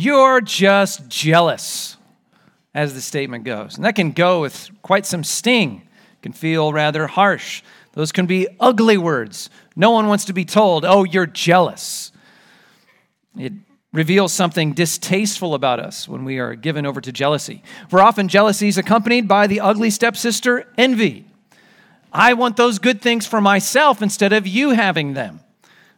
You're just jealous, as the statement goes. And that can go with quite some sting, can feel rather harsh. Those can be ugly words. No one wants to be told, oh, you're jealous. It reveals something distasteful about us when we are given over to jealousy. For often, jealousy is accompanied by the ugly stepsister, envy. I want those good things for myself instead of you having them,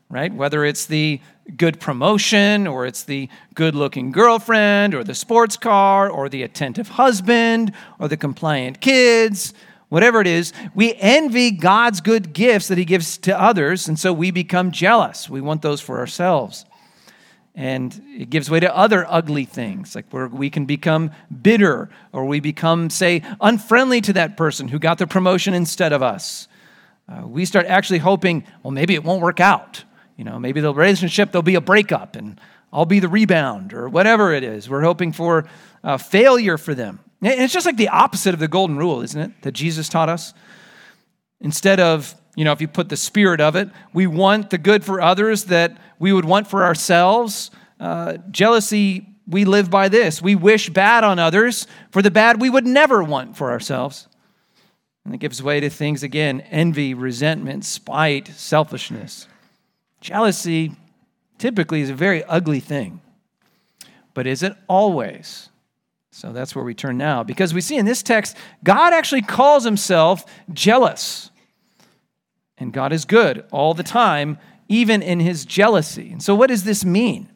right? Whether it's the good promotion or it's the good looking girlfriend or the sports car or the attentive husband or the compliant kids, whatever it is, we envy God's good gifts that He gives to others, and so we become jealous. We want those for ourselves. And it gives way to other ugly things, like where we can become bitter or we become, say, unfriendly to that person who got the promotion instead of us. Uh, we start actually hoping, well, maybe it won't work out. You know, maybe the relationship, there'll be a breakup and I'll be the rebound or whatever it is. We're hoping for uh, failure for them. And it's just like the opposite of the golden rule, isn't it? That Jesus taught us. Instead of, you know, if you put the spirit of it, we want the good for others that we would want for ourselves. Uh, jealousy, we live by this. We wish bad on others for the bad we would never want for ourselves. And it gives way to things again envy, resentment, spite, selfishness. Jealousy typically is a very ugly thing. But is it always? So that's where we turn now. Because we see in this text, God actually calls himself jealous. And God is good all the time, even in his jealousy. And so, what does this mean?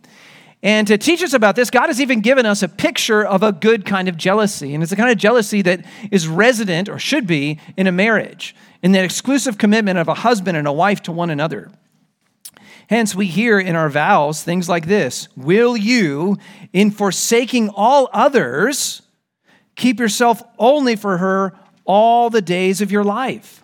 And to teach us about this, God has even given us a picture of a good kind of jealousy. And it's the kind of jealousy that is resident, or should be, in a marriage, in that exclusive commitment of a husband and a wife to one another. Hence, we hear in our vows things like this Will you, in forsaking all others, keep yourself only for her all the days of your life?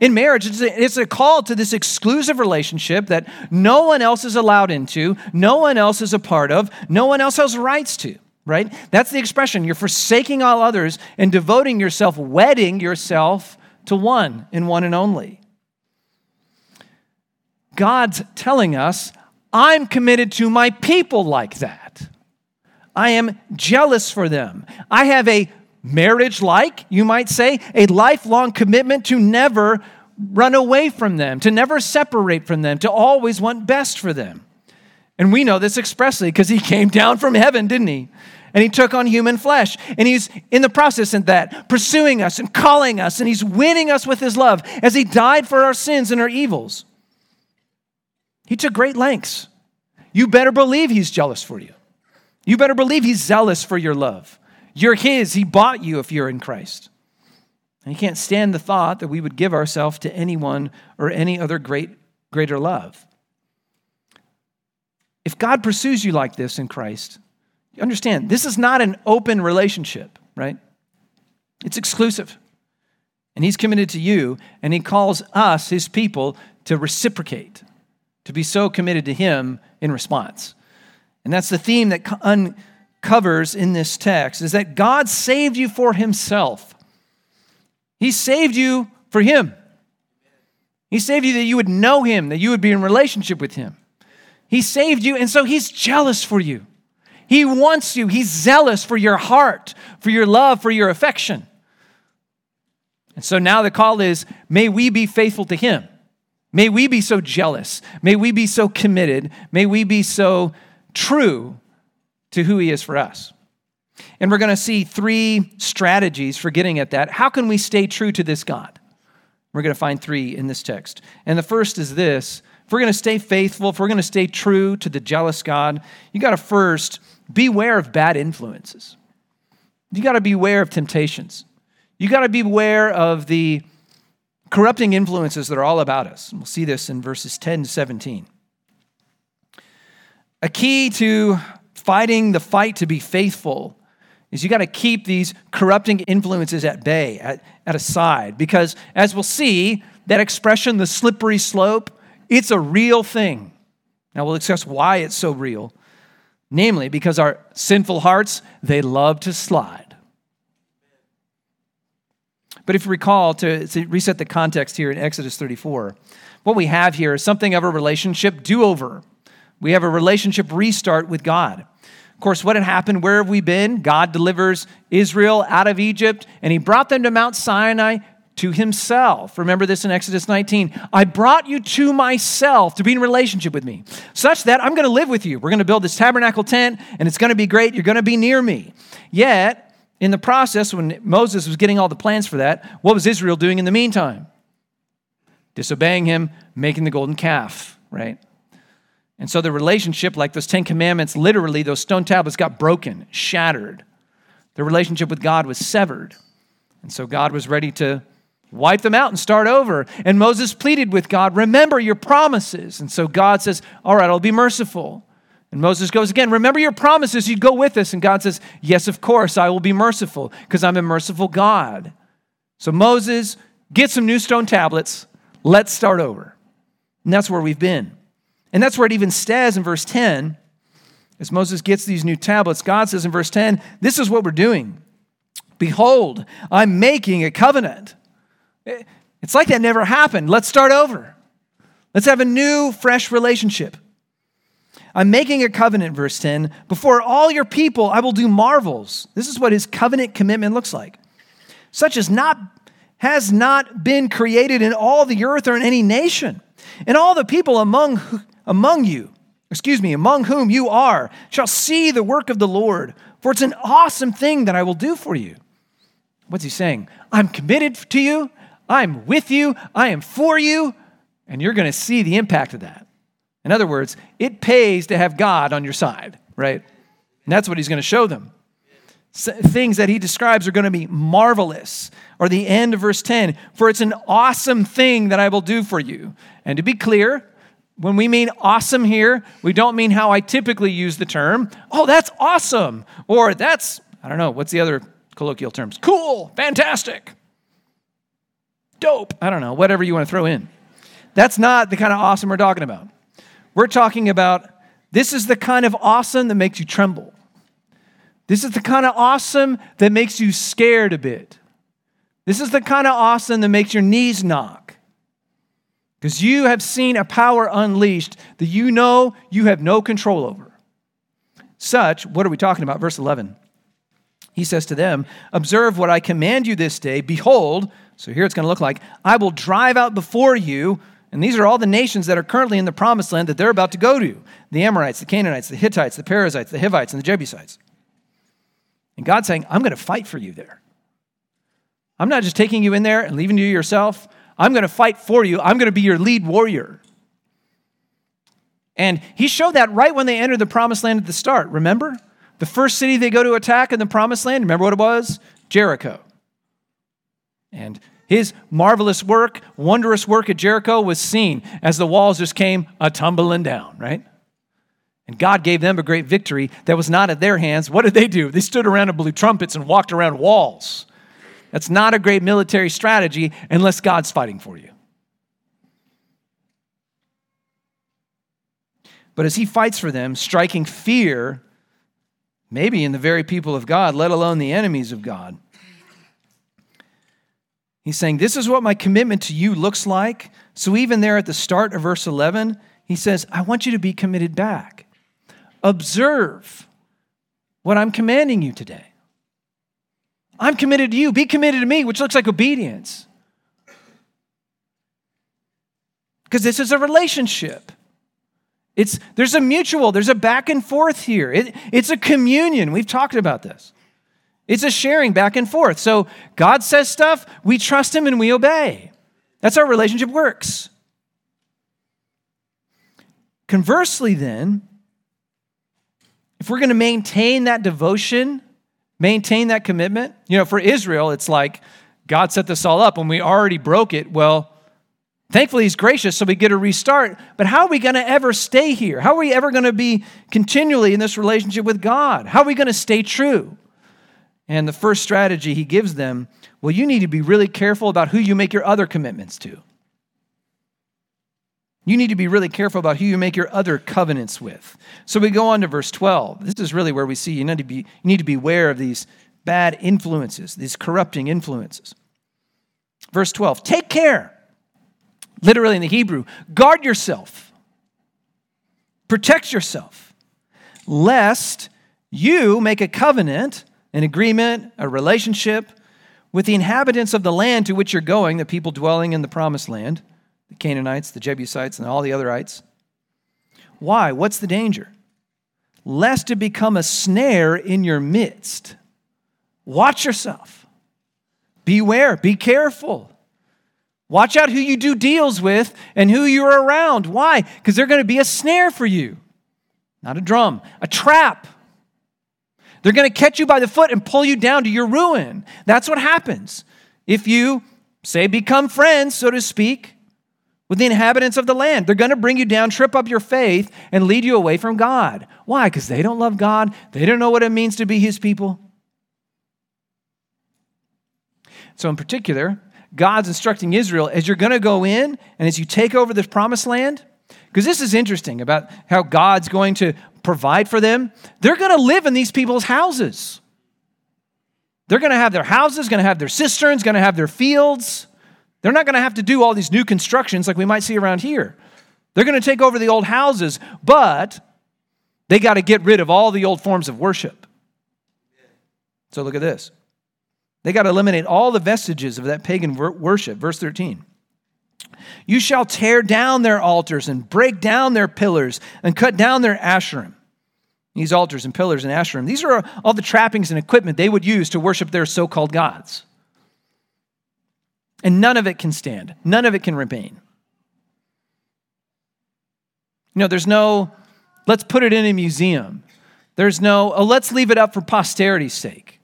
In marriage, it's a, it's a, call to this exclusive relationship that no one else is allowed into, no one else is a part of, no one else has rights to, right? That's the expression. You're forsaking all others and devoting yourself, wedding yourself to one and one and only. God's telling us, I'm committed to my people like that. I am jealous for them. I have a marriage like, you might say, a lifelong commitment to never run away from them, to never separate from them, to always want best for them. And we know this expressly because he came down from heaven, didn't he? And he took on human flesh. And he's in the process of that, pursuing us and calling us, and he's winning us with his love as he died for our sins and our evils. He took great lengths. You better believe he's jealous for you. You better believe he's zealous for your love. You're his. He bought you if you're in Christ. And he can't stand the thought that we would give ourselves to anyone or any other great, greater love. If God pursues you like this in Christ, you understand this is not an open relationship, right? It's exclusive. And he's committed to you, and he calls us, his people, to reciprocate, to be so committed to him in response. And that's the theme that uncovers in this text is that God saved you for himself. He saved you for him. He saved you that you would know him, that you would be in relationship with him. He saved you, and so he's jealous for you. He wants you. He's zealous for your heart, for your love, for your affection. And so now the call is may we be faithful to him. May we be so jealous. May we be so committed. May we be so true to who He is for us. And we're going to see three strategies for getting at that. How can we stay true to this God? We're going to find three in this text. And the first is this if we're going to stay faithful, if we're going to stay true to the jealous God, you got to first beware of bad influences. You got to beware of temptations. You got to beware of the corrupting influences that are all about us. We'll see this in verses 10 to 17. A key to fighting the fight to be faithful is you got to keep these corrupting influences at bay, at, at a side. Because as we'll see, that expression, the slippery slope, it's a real thing. Now we'll discuss why it's so real. Namely, because our sinful hearts, they love to slide. But if you recall, to, to reset the context here in Exodus 34, what we have here is something of a relationship do over. We have a relationship restart with God. Of course, what had happened? Where have we been? God delivers Israel out of Egypt, and he brought them to Mount Sinai to himself. Remember this in Exodus 19. I brought you to myself to be in relationship with me, such that I'm going to live with you. We're going to build this tabernacle tent, and it's going to be great. You're going to be near me. Yet, in the process, when Moses was getting all the plans for that, what was Israel doing in the meantime? Disobeying him, making the golden calf, right? And so the relationship, like those Ten Commandments, literally, those stone tablets got broken, shattered. The relationship with God was severed. And so God was ready to wipe them out and start over. And Moses pleaded with God, Remember your promises. And so God says, All right, I'll be merciful. And Moses goes again, Remember your promises, You'd go with us. And God says, Yes, of course, I will be merciful because I'm a merciful God. So Moses, get some new stone tablets. Let's start over. And that's where we've been. And that's where it even says in verse 10, as Moses gets these new tablets, God says in verse 10, This is what we're doing. Behold, I'm making a covenant. Eh, it's like that never happened. Let's start over. Let's have a new, fresh relationship. I'm making a covenant, verse 10. Before all your people, I will do marvels. This is what his covenant commitment looks like. Such as not has not been created in all the earth or in any nation. And all the people among among you, excuse me, among whom you are, shall see the work of the Lord, for it's an awesome thing that I will do for you. What's he saying? I'm committed to you, I'm with you, I am for you, and you're going to see the impact of that. In other words, it pays to have God on your side, right? And that's what he's going to show them. things that he describes are going to be marvelous. Or the end of verse 10 For it's an awesome thing that I will do for you. And to be clear, when we mean awesome here, we don't mean how I typically use the term, oh, that's awesome, or that's, I don't know, what's the other colloquial terms? Cool, fantastic, dope, I don't know, whatever you want to throw in. That's not the kind of awesome we're talking about. We're talking about this is the kind of awesome that makes you tremble. This is the kind of awesome that makes you scared a bit. This is the kind of awesome that makes your knees knock. Because you have seen a power unleashed that you know you have no control over. Such, what are we talking about? Verse 11. He says to them, Observe what I command you this day. Behold, so here it's going to look like, I will drive out before you. And these are all the nations that are currently in the promised land that they're about to go to the Amorites, the Canaanites, the Hittites, the Perizzites, the Hivites, and the Jebusites. And God's saying, I'm going to fight for you there. I'm not just taking you in there and leaving you yourself. I'm going to fight for you. I'm going to be your lead warrior. And he showed that right when they entered the promised land at the start. Remember? The first city they go to attack in the promised land, remember what it was? Jericho. And his marvelous work, wondrous work at Jericho was seen as the walls just came a tumbling down, right? And God gave them a great victory that was not at their hands. What did they do? They stood around and blew trumpets and walked around walls. That's not a great military strategy unless God's fighting for you. But as he fights for them, striking fear, maybe in the very people of God, let alone the enemies of God, he's saying, This is what my commitment to you looks like. So even there at the start of verse 11, he says, I want you to be committed back. Observe what I'm commanding you today. I'm committed to you. Be committed to me, which looks like obedience. Because this is a relationship. It's, there's a mutual, there's a back and forth here. It, it's a communion. We've talked about this. It's a sharing back and forth. So God says stuff, we trust Him and we obey. That's how relationship works. Conversely, then, if we're going to maintain that devotion maintain that commitment? You know, for Israel, it's like God set this all up and we already broke it. Well, thankfully, He's gracious, so we get a restart. But how are we going to ever stay here? How are we ever going to be continually in this relationship with God? How are we going to stay true? And the first strategy He gives them well, you need to be really careful about who you make your other commitments to. You need to be really careful about who you make your other covenants with. So we go on to verse 12. This is really where we see you need to be, you need to beware of these bad influences, these corrupting influences. Verse 12 Take care, literally in the Hebrew, guard yourself, protect yourself, lest You make a covenant, an agreement, a relationship with the inhabitants of the land to which you're going, the people dwelling in the promised land, the Canaanites, the Jebusites, and all the otherites. Why? What's the danger? Lest it become a snare in your midst. Watch yourself. Beware. Be careful. Watch out who you do deals with and who you're around. Why? Because they're going to be a snare for you, not a drum, a trap. They're going to catch you by the foot and pull you down to your ruin. That's what happens if you, say, become friends, so to speak, with the inhabitants of the land. They're going to bring you down, trip up your faith, and lead you away from God. Why? Because they don't love God, they don't know what it means to be His people. So, in particular, God's instructing Israel as you're going to go in and as you take over this promised land, because this is interesting about how God's going to provide for them. They're going to live in these people's houses. They're going to have their houses, going to have their cisterns, going to have their fields. They're not going to have to do all these new constructions like we might see around here. They're going to take over the old houses, but they got to get rid of all the old forms of worship. So look at this. They got to eliminate all the vestiges of that pagan worship. Verse 13. You shall tear down their altars and break down their pillars and cut down their asherim. These altars and pillars and asherim, these are all the trappings and equipment they would use to worship their so called gods. And none of it can stand, none of it can remain. You know, there's no, let's put it in a museum. There's no, oh, let's leave it up for posterity's sake.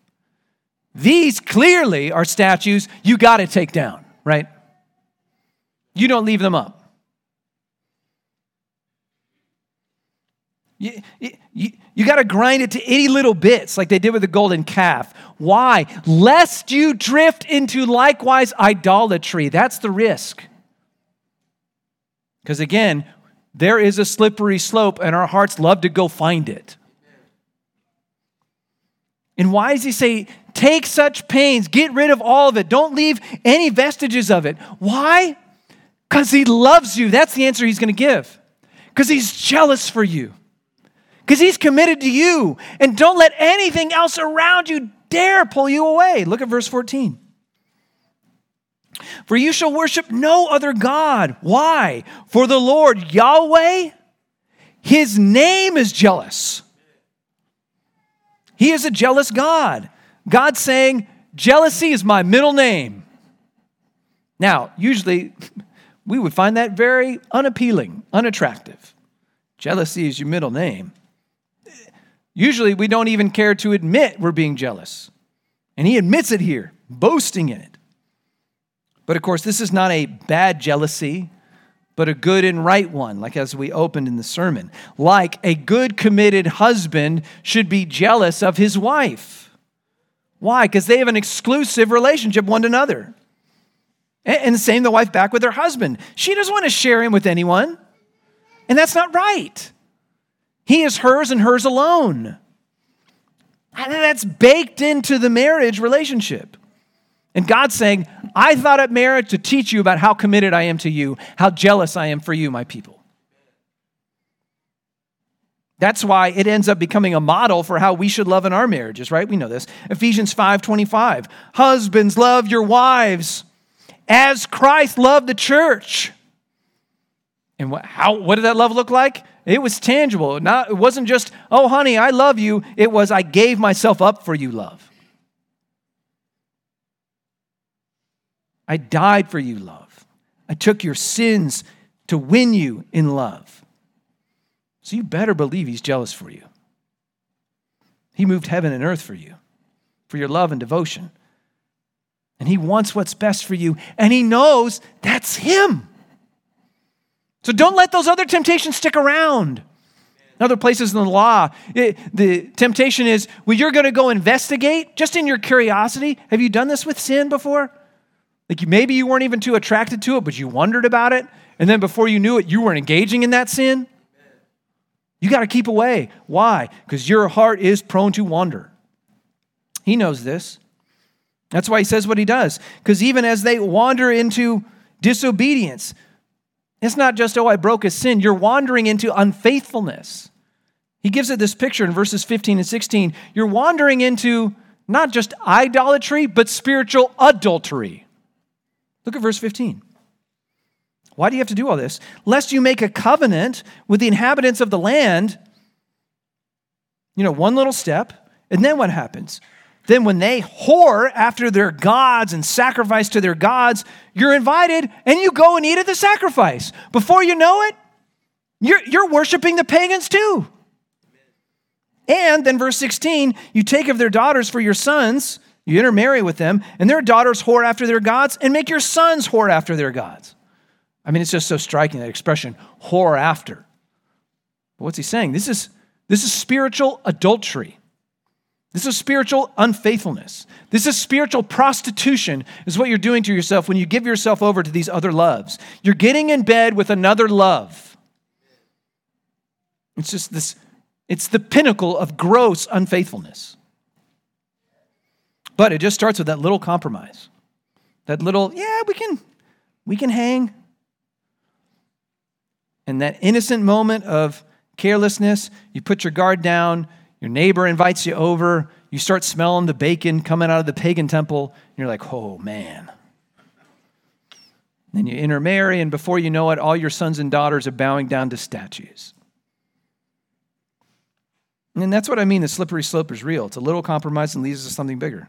These clearly are statues you got to take down, right? You don't leave them up. You, you, you got to grind it to itty little bits like they did with the golden calf. Why? Lest you drift into likewise idolatry. That's the risk. Because again, there is a slippery slope, and our hearts love to go find it. And why does he say, take such pains, get rid of all of it, don't leave any vestiges of it? Why? Because he loves you. That's the answer he's going to give. Because he's jealous for you. Because he's committed to you. And don't let anything else around you dare pull you away. Look at verse 14. For you shall worship no other God. Why? For the Lord Yahweh, his name is jealous. He is a jealous God. God saying, Jealousy is my middle name. Now, usually we would find that very unappealing, unattractive. Jealousy is your middle name. Usually, we don't even care to admit we're being jealous. And he admits it here, boasting in it. But of course, this is not a bad jealousy, but a good and right one, like as we opened in the sermon. Like a good committed husband should be jealous of his wife. Why? Because they have an exclusive relationship one to another. And same the wife back with her husband. She doesn't want to share him with anyone. And that's not right. He is hers and hers alone. And that's baked into the marriage relationship. And God's saying, I thought up marriage to teach you about how committed I am to you, how jealous I am for you, my people. That's why it ends up becoming a model for how we should love in our marriages, right? We know this. Ephesians 5:25. Husbands, love your wives as Christ loved the church. And what, how, what did that love look like? It was tangible. Not, it wasn't just, oh, honey, I love you. It was, I gave myself up for you, love. I died for you, love. I took your sins to win you in love. So you better believe he's jealous for you. He moved heaven and earth for you, for your love and devotion. And He wants what's best for you, and He knows that's Him. So don't let those other temptations stick around. In other places in the law, it, the temptation is, well, you're going to go investigate just in your curiosity. Have you done this with sin before? Like maybe you weren't even too attracted to it, but you wondered about it. And then before you knew it, you weren't engaging in that sin. You got to keep away. Why? Because your heart is prone to wander. He knows this. That's why he says what he does. Because even as they wander into disobedience, it's not just, oh, I broke a sin. You're wandering into unfaithfulness. He gives it this picture in verses 15 and 16. You're wandering into not just idolatry, but spiritual adultery. Look at verse 15. Why do you have to do all this? Lest you make a covenant with the inhabitants of the land. You know, one little step, and then what happens? Then, when they whore after their gods and sacrifice to their gods, you're invited and you go and eat at the sacrifice. Before you know it, you're, you're worshiping the pagans too. And then, verse 16, you take of their daughters for your sons, you intermarry with them, and their daughters whore after their gods, and make your sons whore after their gods. I mean, it's just so striking that expression, whore after. But what's he saying? This is, this is spiritual adultery. This is spiritual unfaithfulness. This is spiritual prostitution, is what you're doing to yourself when you give yourself over to these other loves. You're getting in bed with another love. It's just this, it's the pinnacle of gross unfaithfulness. But it just starts with that little compromise. That little, yeah, we can, we can hang. And that innocent moment of carelessness, you put your guard down, your neighbor invites you over. You start smelling the bacon coming out of the pagan temple. And you're like, oh, man. Then you intermarry, and before you know it, all your sons and daughters are bowing down to statues. And that's what I mean the slippery slope is real. It's a little compromise and leads us to something bigger.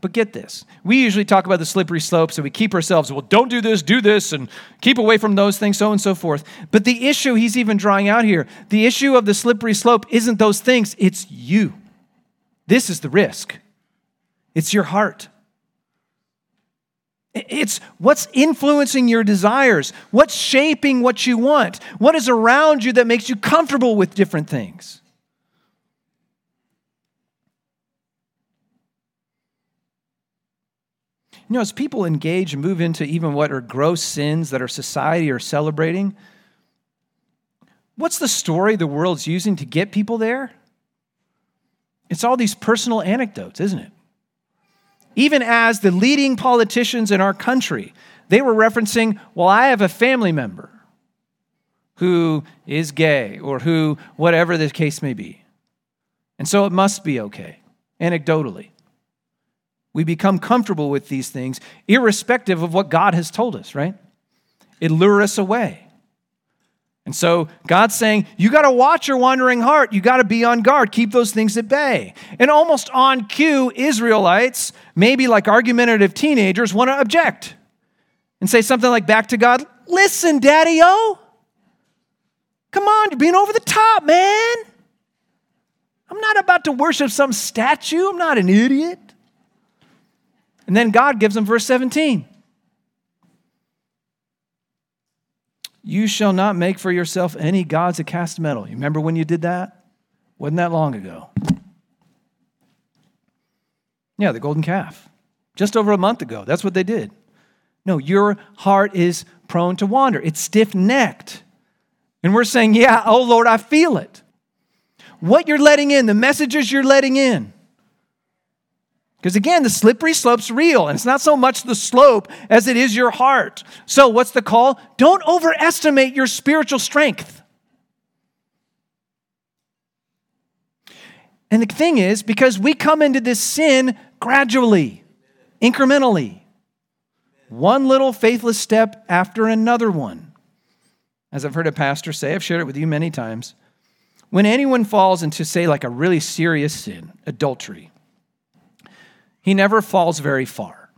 But get this. We usually talk about the slippery slope, so we keep ourselves, well, don't do this, do this, and keep away from those things, so and so forth. But the issue he's even drawing out here, the issue of the slippery slope isn't those things, it's you. This is the risk. It's your heart. It's what's influencing your desires, what's shaping what you want, what is around you that makes you comfortable with different things. You know, as people engage and move into even what are gross sins that our society are celebrating, what's the story the world's using to get people there? It's all these personal anecdotes, isn't it? Even as the leading politicians in our country, they were referencing, well, I have a family member who is gay or who, whatever the case may be. And so it must be okay, anecdotally. We become comfortable with these things, irrespective of what God has told us, right? It lure us away. And so God's saying, you got to watch your wandering heart. You got to be on guard. Keep those things at bay. And almost on cue, Israelites, maybe like argumentative teenagers, want to object and say something like back to God, listen, daddy o. Come on, you're being over the top, man. I'm not about to worship some statue. I'm not an idiot. And then God gives them verse 17. You shall not make for yourself any gods of cast metal. You remember when you did that? Wasn't that long ago? Yeah, the golden calf. Just over a month ago. That's what they did. No, your heart is prone to wander, it's stiff necked. And we're saying, Yeah, oh Lord, I feel it. What you're letting in, the messages you're letting in, because again, the slippery slope's real, and it's not so much the slope as it is your heart. So, what's the call? Don't overestimate your spiritual strength. And the thing is, because we come into this sin gradually, incrementally, one little faithless step after another one. As I've heard a pastor say, I've shared it with you many times. When anyone falls into, say, like a really serious sin, adultery, he never falls very far.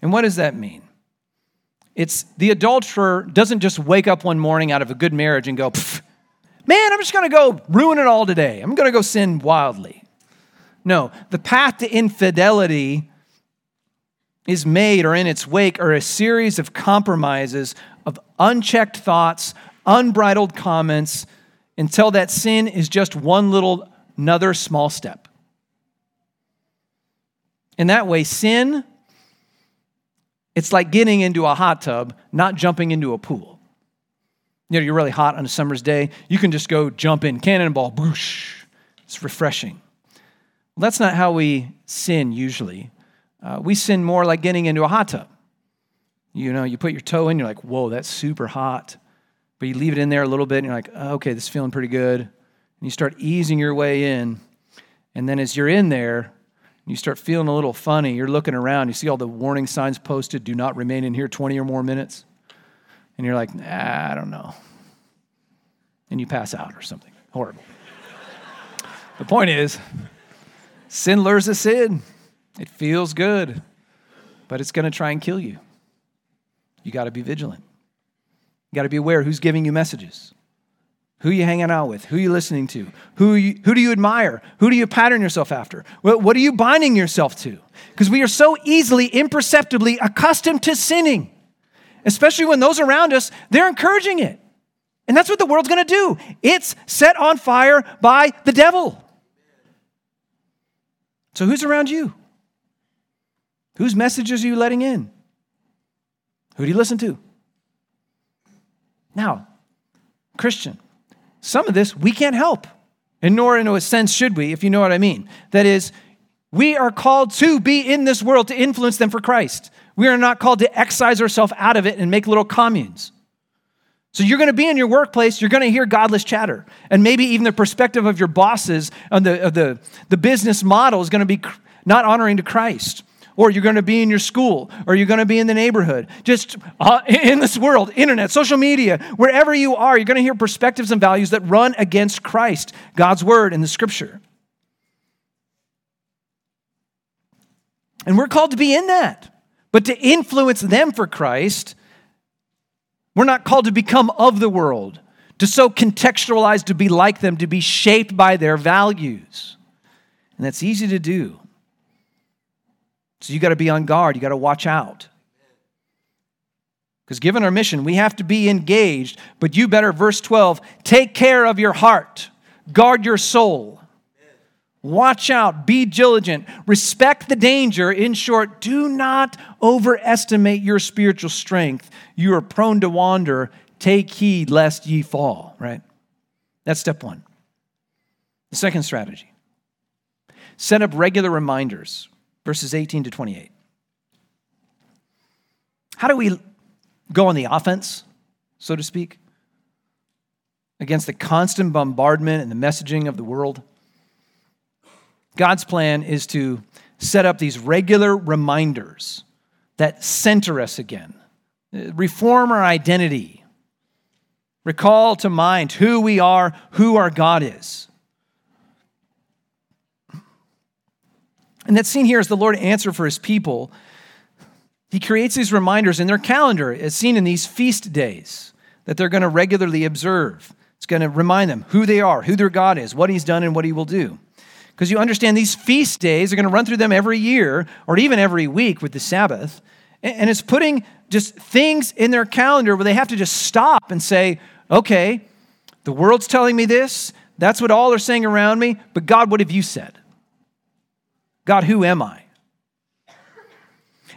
And what does that mean? It's the adulterer doesn't just wake up one morning out of a good marriage and go, man, I'm just going to go ruin it all today. I'm going to go sin wildly. No, the path to infidelity is made or in its wake are a series of compromises of unchecked thoughts, unbridled comments, until that sin is just one little, another small step. In that way, sin, it's like getting into a hot tub, not jumping into a pool. You know, you're really hot on a summer's day, you can just go jump in, cannonball, boosh. It's refreshing. Well, that's not how we sin usually. Uh, we sin more like getting into a hot tub. You know, you put your toe in, you're like, whoa, that's super hot. but you leave it in there a little bit and you're like, oh, okay, this is feeling pretty good. And you start easing your way in. And then as you're in there, you start feeling a little funny. You're looking around, you see all the warning signs posted do not remain in here 20 or more minutes. And you're like, nah, I don't know. And you pass out or something horrible. the point is, sin lures us in. It feels good, but it's going to try and kill you. You got to be vigilant. You got to be aware who's giving you messages, who you hanging out with, who you listening to, who, you, who do you admire, who do you pattern yourself after, what, what are you binding yourself to? Because we are so easily, imperceptibly accustomed to sinning, especially when those around us, they're encouraging it. And that's what the world's going to do. It's set on fire by the devil. So who's around you? Whose messages are you letting in? Who do you listen to? Now, Christian, some of this we can't help, and nor in a sense should we, if you know what I mean. That is, we are called to be in this world to influence them for Christ. We are not called to excise ourselves out of it and make little communes. So you're going to be in your workplace, you're going to hear godless chatter. And maybe even the perspective of your bosses on the, of the, the business model is going to be not honoring to Christ or you're going to be in your school, or you're going to be in the neighborhood, just uh, in this world, internet, social media, wherever you are, you're going to hear perspectives and values that run against Christ, God's word, and the scripture. And we're called to be in that. But to influence them for Christ, we're not called to become of the world, to so contextualize to be like them, to be shaped by their values. And that's easy to do. So you got to be on guard, you got to watch out. Because given our mission, we have to be engaged, but you better, verse 12, take care of your heart, guard your soul. Watch out, be diligent, respect the danger. In short, do not overestimate your spiritual strength. You are prone to wander. Take heed lest ye fall, right? That's step one. The second strategy set up regular reminders verses 18 to 28. How do we go on the offense, so to speak, against the constant bombardment and the messaging of the world? God's plan is to set up these regular reminders that center us again, reform our identity, recall to mind who we are, who our God is. And that's seen here as the Lord answer for his people. He creates these reminders in their calendar, as seen in these feast days that they're going to regularly observe. It's going to remind them who they are, who their God is, what he's done, and what he will do. Because you understand these feast days are going to run through them every year or even every week with the Sabbath. And it's putting just things in their calendar where they have to just stop and say, okay, the world's telling me this. That's what all are saying around me. But God, what have you said? God, who am I?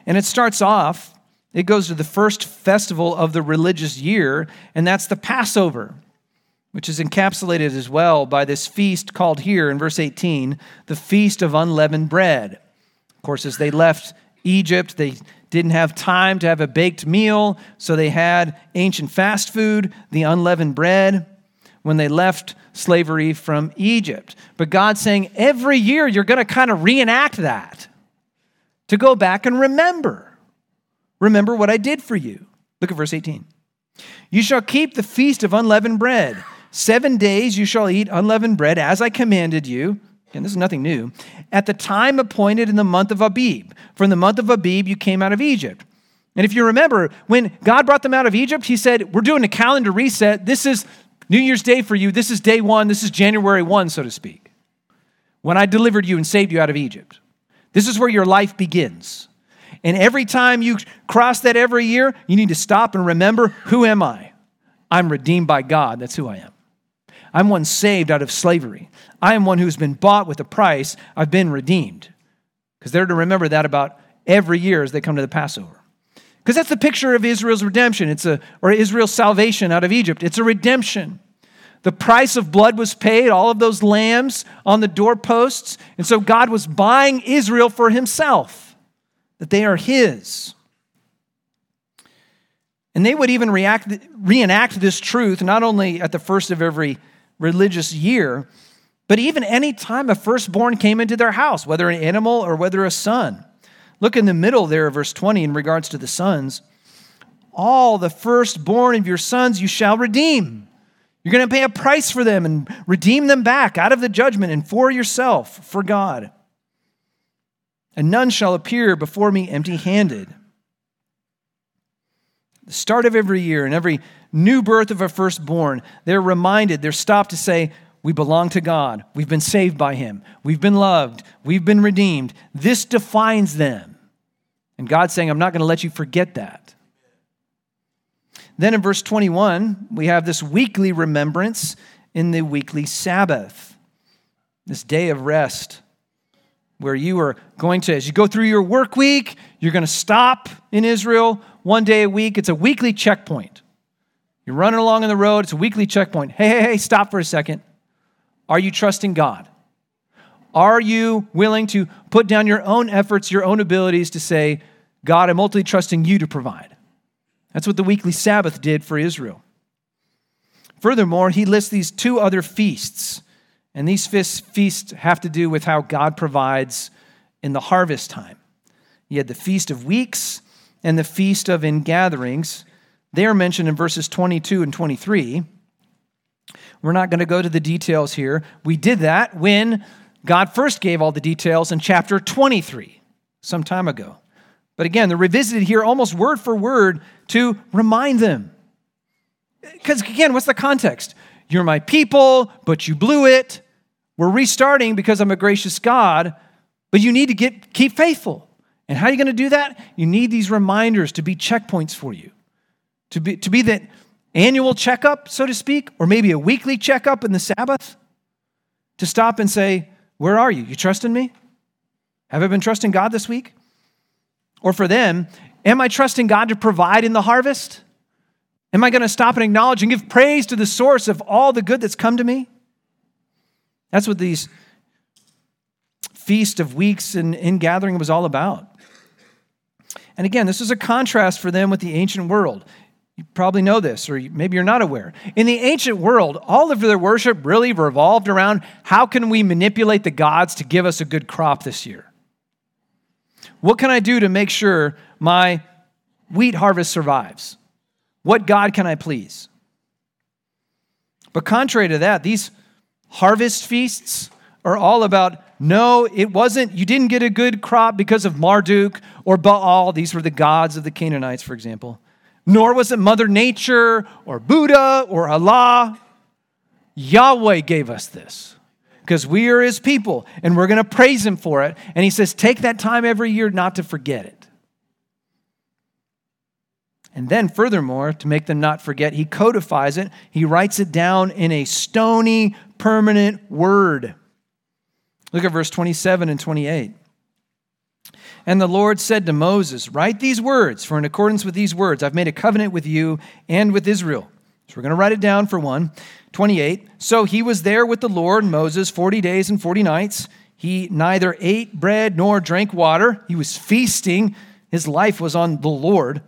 And it starts off, it goes to the first festival of the religious year, and that's the Passover, which is encapsulated as well by this feast called here in verse 18, the Feast of Unleavened Bread. Of course, as they left Egypt, they didn't have time to have a baked meal, so they had ancient fast food, the unleavened bread when they left slavery from Egypt. But God's saying every year you're going to kind of reenact that to go back and remember. Remember what I did for you. Look at verse 18. You shall keep the feast of unleavened bread. Seven days you shall eat unleavened bread as I commanded you. Again, this is nothing new. At the time appointed in the month of Abib. From the month of Abib you came out of Egypt. And if you remember, when God brought them out of Egypt, He said, We're doing a calendar reset. This is New Year's Day for you, this is day one, this is January 1, so to speak, when I delivered you and saved you out of Egypt. This is where your life begins. And every time you cross that every year, you need to stop and remember who am I? I'm redeemed by God. That's who I am. I'm one saved out of slavery. I am one who's been bought with a price. I've been redeemed. Because they're to remember that about every year as they come to the Passover. Because that's the picture of Israel's redemption. It's a, or Israel's salvation out of Egypt. It's a redemption. The price of blood was paid, all of those lambs on the doorposts. And so God was buying Israel for himself, that they are his. And they would even react, reenact this truth not only at the first of every religious year, but even any time a firstborn came into their house, whether an animal or whether a son. Look in the middle there, verse 20, in regards to the sons. All the firstborn of your sons you shall redeem. You're going to pay a price for them and redeem them back out of the judgment and for yourself, for God. And none shall appear before me empty handed. The start of every year and every new birth of a firstborn, they're reminded, they're stopped to say, We belong to God. We've been saved by Him. We've been loved. We've been redeemed. This defines them. And God's saying, I'm not going to let you forget that. Then in verse 21, we have this weekly remembrance in the weekly Sabbath, this day of rest, where you are going to, as you go through your work week, you're going to stop in Israel one day a week. It's a weekly checkpoint. You're running along on the road, it's a weekly checkpoint. Hey, hey, hey, stop for a second. Are you trusting God? Are you willing to put down your own efforts, your own abilities to say, God, I'm ultimately trusting you to provide? That's what the weekly Sabbath did for Israel. Furthermore, he lists these two other feasts, and these feasts have to do with how God provides in the harvest time. You had the Feast of Weeks and the Feast of Ingatherings. They are mentioned in verses 22 and 23. We're not going to go to the details here. We did that when God first gave all the details in chapter 23, some time ago. But again, they're revisited here almost word for word to remind them. Because again, what's the context? You're my people, but you blew it. We're restarting because I'm a gracious God, but you need to get keep faithful. And how are you going to do that? You need these reminders to be checkpoints for you. To be, to be that annual checkup, so to speak, or maybe a weekly checkup in the Sabbath. To stop and say, Where are you? You trusting me? Have I been trusting God this week? Or for them, am I trusting God to provide in the harvest? Am I going to stop and acknowledge and give praise to the source of all the good that's come to me? That's what these feast of weeks and ingathering was all about. And again, this is a contrast for them with the ancient world. You probably know this, or maybe you're not aware. In the ancient world, all of their worship really revolved around how can we manipulate the gods to give us a good crop this year? What can I do to make sure my wheat harvest survives? What God can I please? But contrary to that, these harvest feasts are all about no, it wasn't, you didn't get a good crop because of Marduk or Baal. These were the gods of the Canaanites, for example. Nor was it Mother Nature or Buddha or Allah. Yahweh gave us this because we are his people and we're going to praise him for it. And he says, take that time every year not to forget it. And then, furthermore, to make them not forget, he codifies it. He writes it down in a stony, permanent word. Look at verse 27 and 28. And the Lord said to Moses, Write these words, for in accordance with these words, I've made a covenant with you and with Israel. So we're going to write it down for one. 28. So he was there with the Lord, Moses, 40 days and 40 nights. He neither ate bread nor drank water. He was feasting. His life was on the Lord.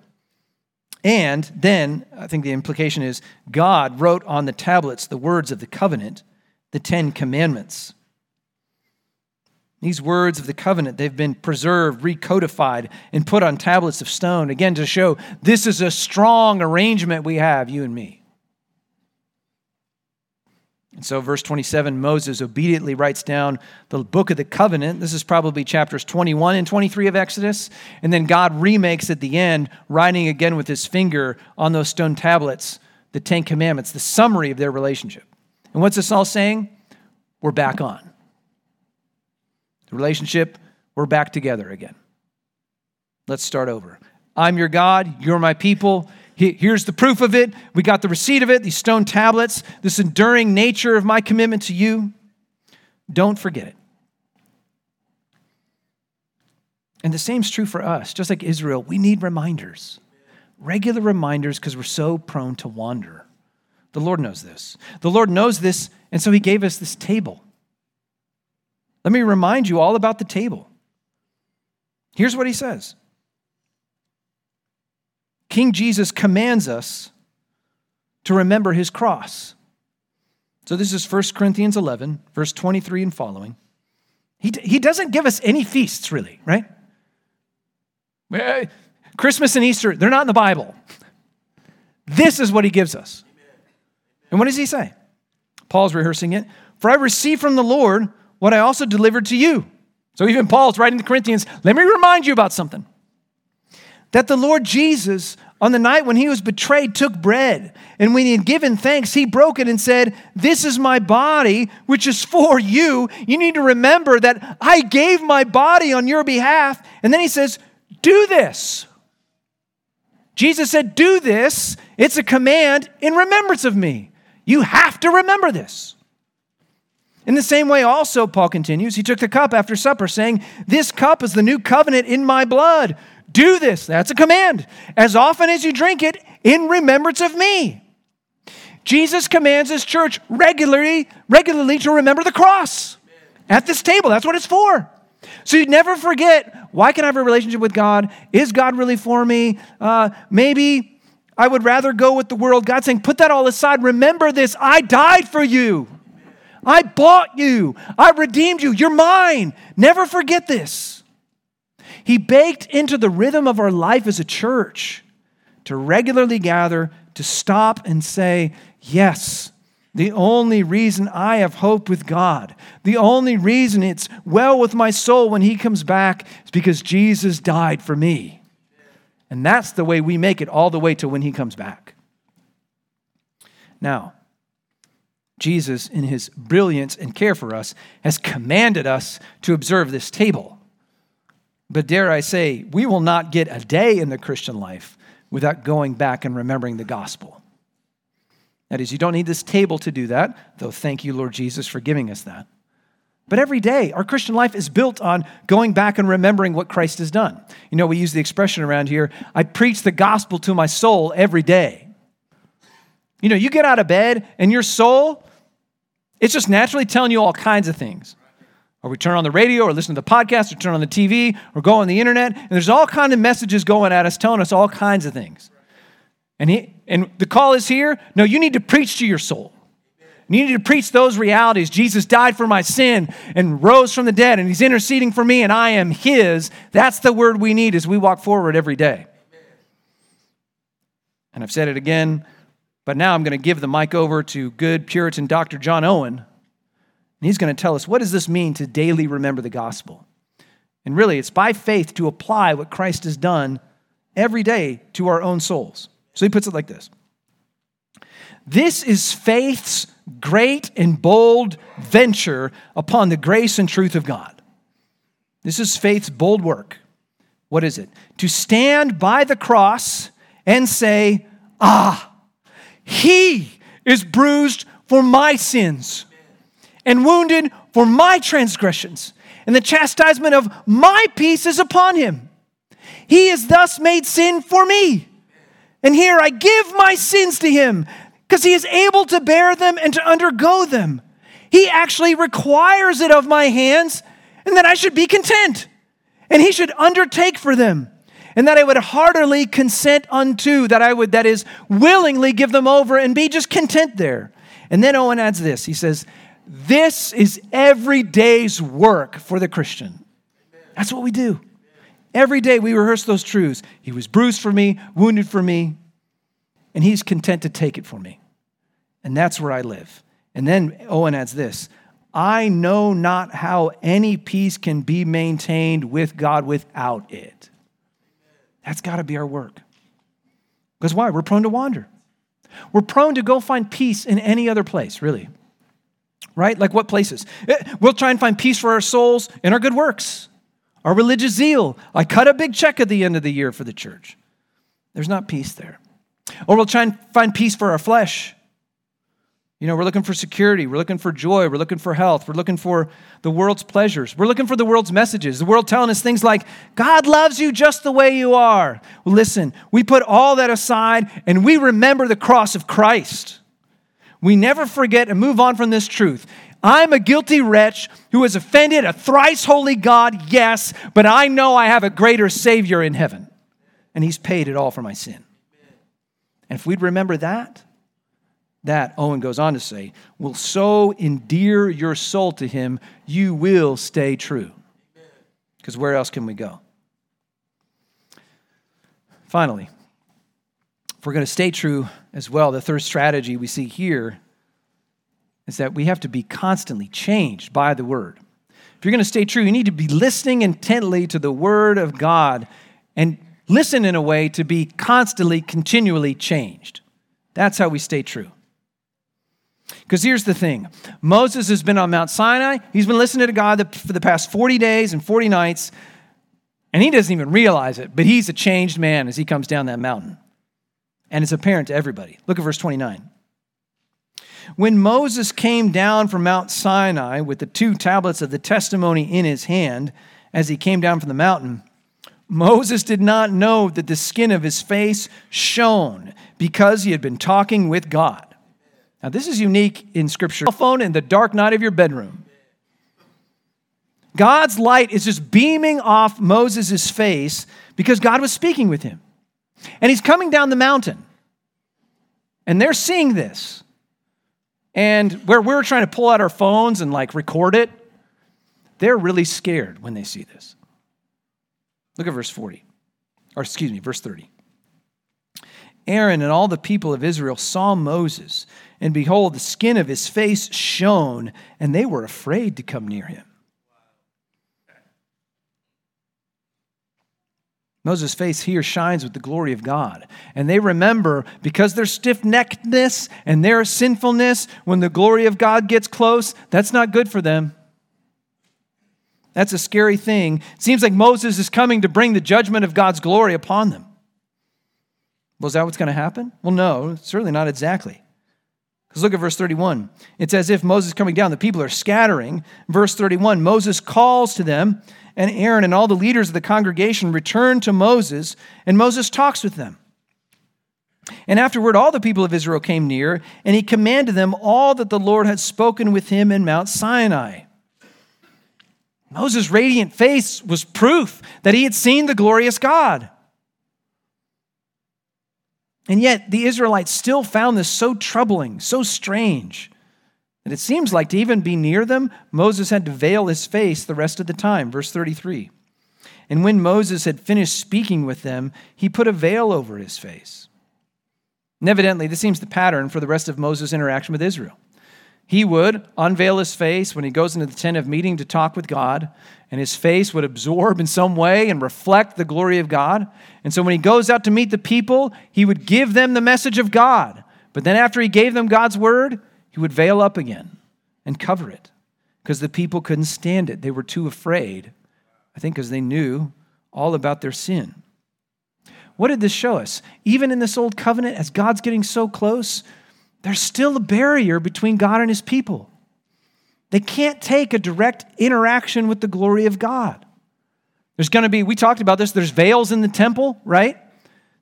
And then, I think the implication is God wrote on the tablets the words of the covenant, the Ten Commandments. These words of the covenant, they've been preserved, recodified, and put on tablets of stone, again, to show this is a strong arrangement we have, you and me. And so, verse 27, Moses obediently writes down the book of the covenant. This is probably chapters 21 and 23 of Exodus. And then God remakes at the end, writing again with his finger on those stone tablets the Ten Commandments, the summary of their relationship. And what's this all saying? We're back on. The relationship, we're back together again. Let's start over. I'm your God, you're my people. Here's the proof of it. We got the receipt of it, these stone tablets, this enduring nature of my commitment to you. Don't forget it. And the same is true for us. Just like Israel, we need reminders, regular reminders, because we're so prone to wander. The Lord knows this. The Lord knows this, and so He gave us this table. Let me remind you all about the table. Here's what He says King Jesus commands us to remember his cross. So this is 1 Corinthians 11, verse 23 and following. He, he doesn't give us any feasts, really, right? Eh, Christmas and Easter, they're not in the Bible. This is what he gives us. And what does he say? Paul's rehearsing it. For I received from the Lord what I also delivered to you. So even Paul's writing to Corinthians, let me remind you about something. That the Lord Jesus, on the night when he was betrayed, took bread. And when he had given thanks, he broke it and said, This is my body, which is for you. You need to remember that I gave my body on your behalf. And then he says, Do this. Jesus said, Do this. It's a command in remembrance of me. You have to remember this. In the same way, also, Paul continues, he took the cup after supper, saying, This cup is the new covenant in my blood. Do this. That's a command. As often as you drink it, in remembrance of me. Jesus commands his church regularly, regularly to remember the cross at this table. That's what it's for. So you never forget why can I have a relationship with God? Is God really for me? Uh, maybe I would rather go with the world. God saying, put that all aside. Remember this I died for you. I bought you. I redeemed you. You're mine. Never forget this. He baked into the rhythm of our life as a church to regularly gather, to stop and say, Yes, the only reason I have hope with God, the only reason it's well with my soul when He comes back is because Jesus died for me. And that's the way we make it all the way to when He comes back. Now, Jesus, in his brilliance and care for us, has commanded us to observe this table. But dare I say, we will not get a day in the Christian life without going back and remembering the gospel. That is, you don't need this table to do that, though thank you, Lord Jesus, for giving us that. But every day, our Christian life is built on going back and remembering what Christ has done. You know, we use the expression around here I preach the gospel to my soul every day. You know, you get out of bed and your soul it's just naturally telling you all kinds of things. Or we turn on the radio or listen to the podcast or turn on the TV or go on the internet, and there's all kinds of messages going at us telling us all kinds of things. And, he, and the call is here no, you need to preach to your soul. You need to preach those realities. Jesus died for my sin and rose from the dead, and he's interceding for me, and I am his. That's the word we need as we walk forward every day. And I've said it again but now I'm going to give the mic over to good Puritan Dr. John Owen. And he's going to tell us what does this mean to daily remember the gospel? And really, it's by faith to apply what Christ has done every day to our own souls. So he puts it like this This is faith's great and bold venture upon the grace and truth of God. This is faith's bold work. What is it? To stand by the cross and say, Ah, he is bruised for my sins and wounded for my transgressions, and the chastisement of my peace is upon him. He is thus made sin for me. And here I give my sins to him because he is able to bear them and to undergo them. He actually requires it of my hands, and that I should be content, and he should undertake for them and that I would heartily consent unto, that I would, that is, willingly give them over and be just content there. And then Owen adds this he says, This is every day's work for the Christian. That's what we do. Every day we rehearse those truths. He was bruised for me, wounded for me, and he's content to take it for me. And that's where I live. And then Owen adds this I know not how any peace can be maintained with God without it. That's got to be our work. Because why? We're prone to wander. We're prone to go find peace in any other place, really. Right? Like what places? Eh, we'll try and find peace for our souls in our good works, our religious zeal. I cut a big check at the end of the year for the church. There's not peace there. Or we'll try and find peace for our flesh you know, we're looking for security. We're looking for joy. We're looking for health. We're looking for the world's pleasures. We're looking for the world's messages. The world telling us things like, God loves you just the way you are. Well, listen, we put all that aside and we remember the cross of Christ. We never forget and move on from this truth. I'm a guilty wretch who has offended a thrice holy God, yes, but I know I have a greater Savior in heaven, and He's paid it all for my sin. And if we'd remember that, that, Owen goes on to say, will so endear your soul to him, you will stay true. Because where else can we go? Finally, if we're going to stay true as well, the third strategy we see here is that we have to be constantly changed by the word. If you're going to stay true, you need to be listening intently to the word of God and listen in a way to be constantly, continually changed. That's how we stay true. Because here's the thing Moses has been on Mount Sinai, he's been listening to God for the past 40 days and 40 nights, and he doesn't even realize it, but he's a changed man as he comes down that mountain. And it's apparent to everybody. Look at verse 29. When Moses came down from Mount Sinai with the two tablets of the testimony in his hand, as he came down from the mountain, Moses did not know that the skin of his face shone because he had been talking with God. Now, this is unique in Scripture. Cell phone in the dark night of your bedroom. God's light is just beaming off Moses' face because God was speaking with him. And he's coming down the mountain. And they're seeing this. And where we're trying to pull out our phones and like record it, they're really scared when they see this. Look at verse 40, or excuse me, verse 30. Aaron and all the people of Israel saw Moses, and behold, the skin of his face shone, and they were afraid to come near him. Moses' face here shines with the glory of God. And they remember because their stiff neckedness and their sinfulness, when the glory of God gets close, that's not good for them. That's a scary thing. It seems like Moses is coming to bring the judgment of God's glory upon them. Was that what's going to happen? Well, no, certainly not exactly. Because look at verse 31. It's as if Moses coming down, the people are scattering. Verse 31 Moses calls to them and Aaron and all the leaders of the congregation return to Moses, and Moses talks with them. And afterward, all the people of Israel came near, and he commanded them all that the Lord had spoken with him in Mount Sinai. Moses' radiant face was proof that he had seen the glorious God. And yet, the Israelites still found this so troubling, so strange. And it seems like to even be near them, Moses had to veil his face the rest of the time. Verse 33. And when Moses had finished speaking with them, he put a veil over his face. And evidently, this seems the pattern for the rest of Moses' interaction with Israel. He would unveil his face when he goes into the tent of meeting to talk with God, and his face would absorb in some way and reflect the glory of God. And so when he goes out to meet the people, he would give them the message of God. But then after he gave them God's word, he would veil up again and cover it because the people couldn't stand it. They were too afraid, I think, because they knew all about their sin. What did this show us? Even in this old covenant, as God's getting so close, there's still a barrier between God and his people. They can't take a direct interaction with the glory of God. There's going to be, we talked about this, there's veils in the temple, right?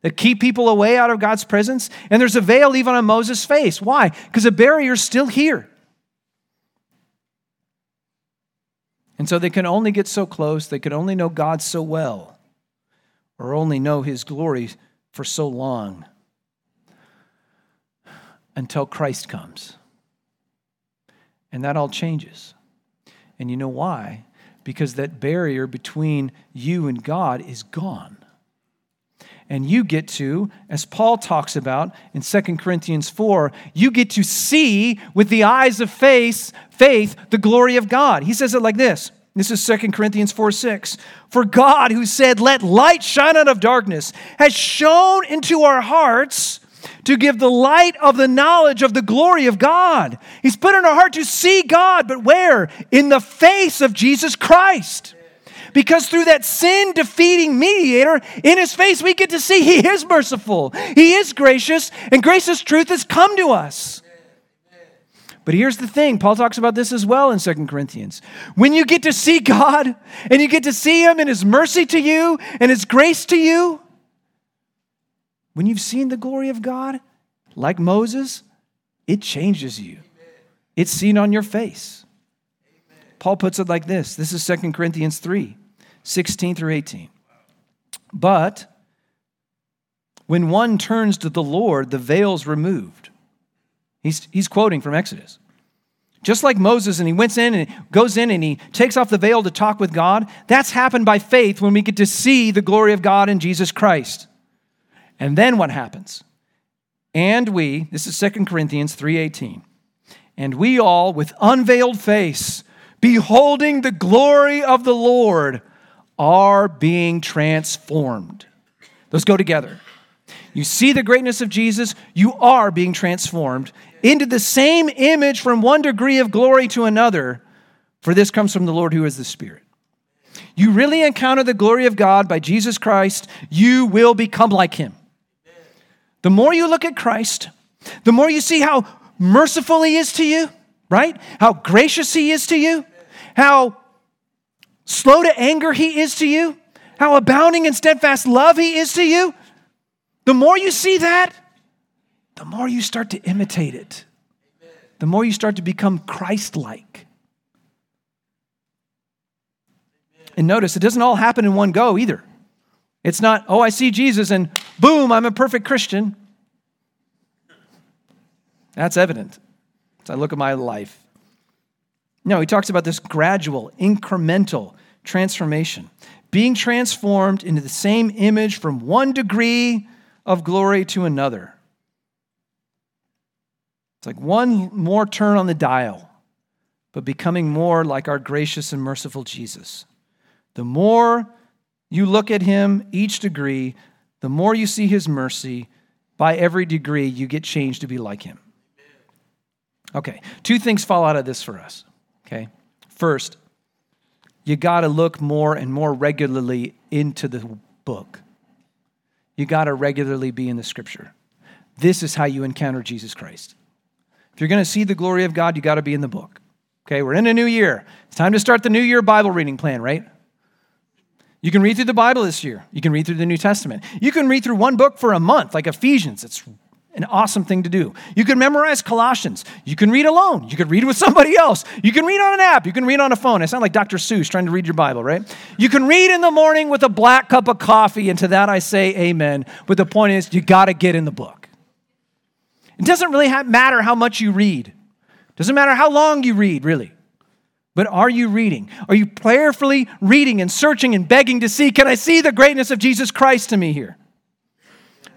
that keep people away out of God's presence. And there's a veil even on Moses' face. Why? Because a barrier's still here. And so they can only get so close, they can only know God so well, or only know his glory for so long until Christ comes. And that all changes. And you know why? Because that barrier between you and God is gone and you get to, as Paul talks about in 2 Corinthians 4, you get to see with the eyes of faith, faith the glory of God. He says it like this. This is 2 Corinthians 4 6. For God, who said, Let light shine out of darkness, has shone into our hearts to give the light of the knowledge of the glory of God. He's put in our heart to see God, but where? In the face of Jesus Christ. Because through that sin defeating mediator, in his face, we get to see he is merciful, he is gracious, and gracious truth has come to us. But here's the thing Paul talks about this as well in Second Corinthians. When you get to see God and you get to see Him in His mercy to you and His grace to you, when you've seen the glory of God, like Moses, it changes you. It's seen on your face. Paul puts it like this this is Second Corinthians 3. 16 through 18. But when one turns to the Lord, the veil's removed. He's, he's quoting from Exodus. Just like Moses, and he went in and goes in and he takes off the veil to talk with God. That's happened by faith when we get to see the glory of God in Jesus Christ. And then what happens? And we, this is 2 Corinthians 3:18. And we all with unveiled face, beholding the glory of the Lord, are being transformed. Those go together. You see the greatness of Jesus, you are being transformed into the same image from one degree of glory to another, for this comes from the Lord who is the Spirit. You really encounter the glory of God by Jesus Christ, you will become like him. The more you look at Christ, the more you see how merciful he is to you, right? How gracious he is to you, how slow to anger he is to you, how abounding in steadfast love he is to you. The more you see that, the more you start to imitate it, the more you start to become Christ like. And notice, it doesn't all happen in one go either. It's not, oh, I see Jesus and boom, I'm a perfect Christian. That's evident as I look at my life. No, he talks about this gradual, incremental transformation, being transformed into the same image from one degree of glory to another. It's like one more turn on the dial, but becoming more like our gracious and merciful Jesus. The more you look at him each degree, the more you see his mercy. By every degree, you get changed to be like him. Okay, two things fall out of this for us. Okay, first, you got to look more and more regularly into the book. You got to regularly be in the scripture. This is how you encounter Jesus Christ. If you're going to see the glory of God, you got to be in the book. Okay, we're in a new year. It's time to start the new year Bible reading plan, right? You can read through the Bible this year. You can read through the New Testament. You can read through one book for a month, like Ephesians. It's an awesome thing to do. You can memorize Colossians. You can read alone. You can read with somebody else. You can read on an app. You can read on a phone. I sound like Dr. Seuss trying to read your Bible, right? You can read in the morning with a black cup of coffee, and to that I say amen. But the point is, you got to get in the book. It doesn't really matter how much you read. It doesn't matter how long you read, really. But are you reading? Are you prayerfully reading and searching and begging to see, can I see the greatness of Jesus Christ to me here?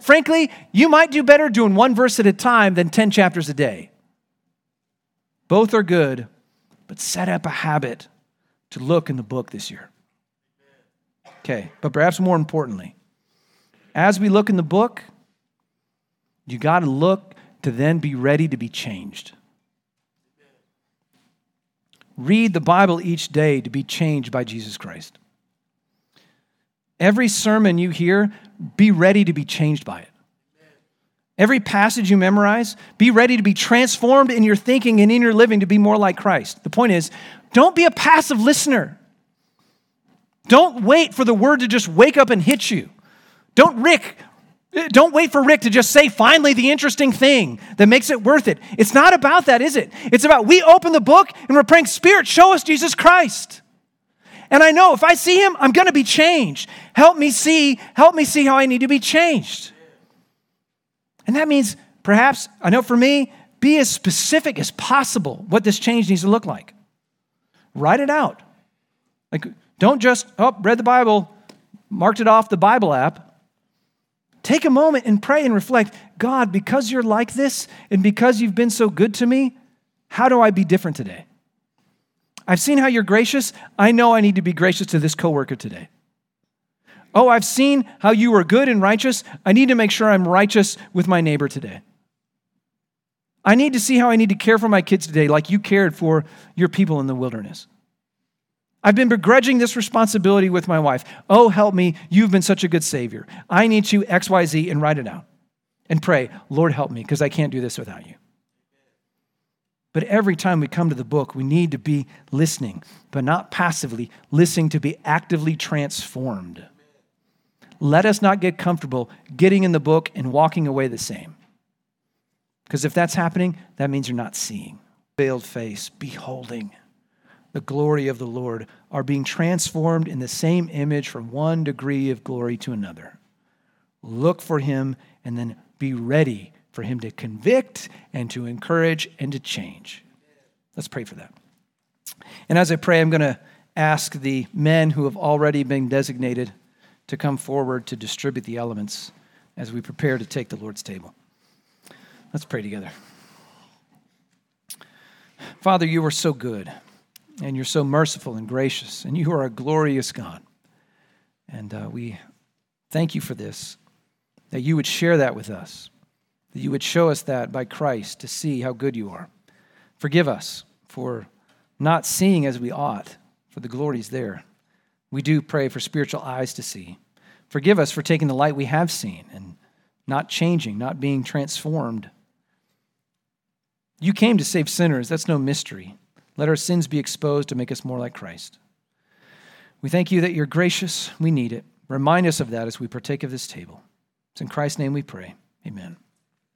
Frankly, you might do better doing one verse at a time than 10 chapters a day. Both are good, but set up a habit to look in the book this year. Okay, but perhaps more importantly, as we look in the book, you got to look to then be ready to be changed. Read the Bible each day to be changed by Jesus Christ. Every sermon you hear, be ready to be changed by it. Every passage you memorize, be ready to be transformed in your thinking and in your living to be more like Christ. The point is, don't be a passive listener. Don't wait for the word to just wake up and hit you. Don't Rick, Eh, don't wait for Rick to just say finally the interesting thing that makes it worth it. It's not about that, is it? It's about we open the book and we're praying, Spirit, show us Jesus Christ. And I know if I see him, I'm going to be changed. Help me see, help me see how I need to be changed. And that means perhaps, I know for me, be as specific as possible what this change needs to look like. Write it out. Like, don't just, oh, read the Bible, marked it off the Bible app. Take a moment and pray and reflect God, because you're like this and because you've been so good to me, how do I be different today? I've seen how you're gracious. I know I need to be gracious to this coworker today. Oh, I've seen how you are good and righteous. I need to make sure I'm righteous with my neighbor today. I need to see how I need to care for my kids today, like you cared for your people in the wilderness. I've been begrudging this responsibility with my wife. Oh, help me. You've been such a good Savior. I need to XYZ and write it out and pray, Lord, help me because I can't do this without you. But every time we come to the book, we need to be listening, but not passively, listening to be actively transformed. Let us not get comfortable getting in the book and walking away the same. Because if that's happening, that means you're not seeing. Veiled face, beholding the glory of the Lord, are being transformed in the same image from one degree of glory to another. look for him, and then be ready for him to convict and to encourage and to change. Let's pray for that. And as I pray, I'm going to ask the men who have already been designated to come forward to distribute the elements as we prepare to take the Lord's table. Let's pray together. Father, you are so good, and you're so merciful and gracious, and you are a glorious God. And uh, we thank you for this, that you would share that with us, that you would show us that by Christ to see how good you are. Forgive us for not seeing as we ought, for the glory's there. We do pray for spiritual eyes to see. Forgive us for taking the light we have seen and not changing, not being transformed. You came to save sinners. That's no mystery. Let our sins be exposed to make us more like Christ. We thank you that you're gracious. We need it. Remind us of that as we partake of this table. It's in Christ's name we pray. Amen.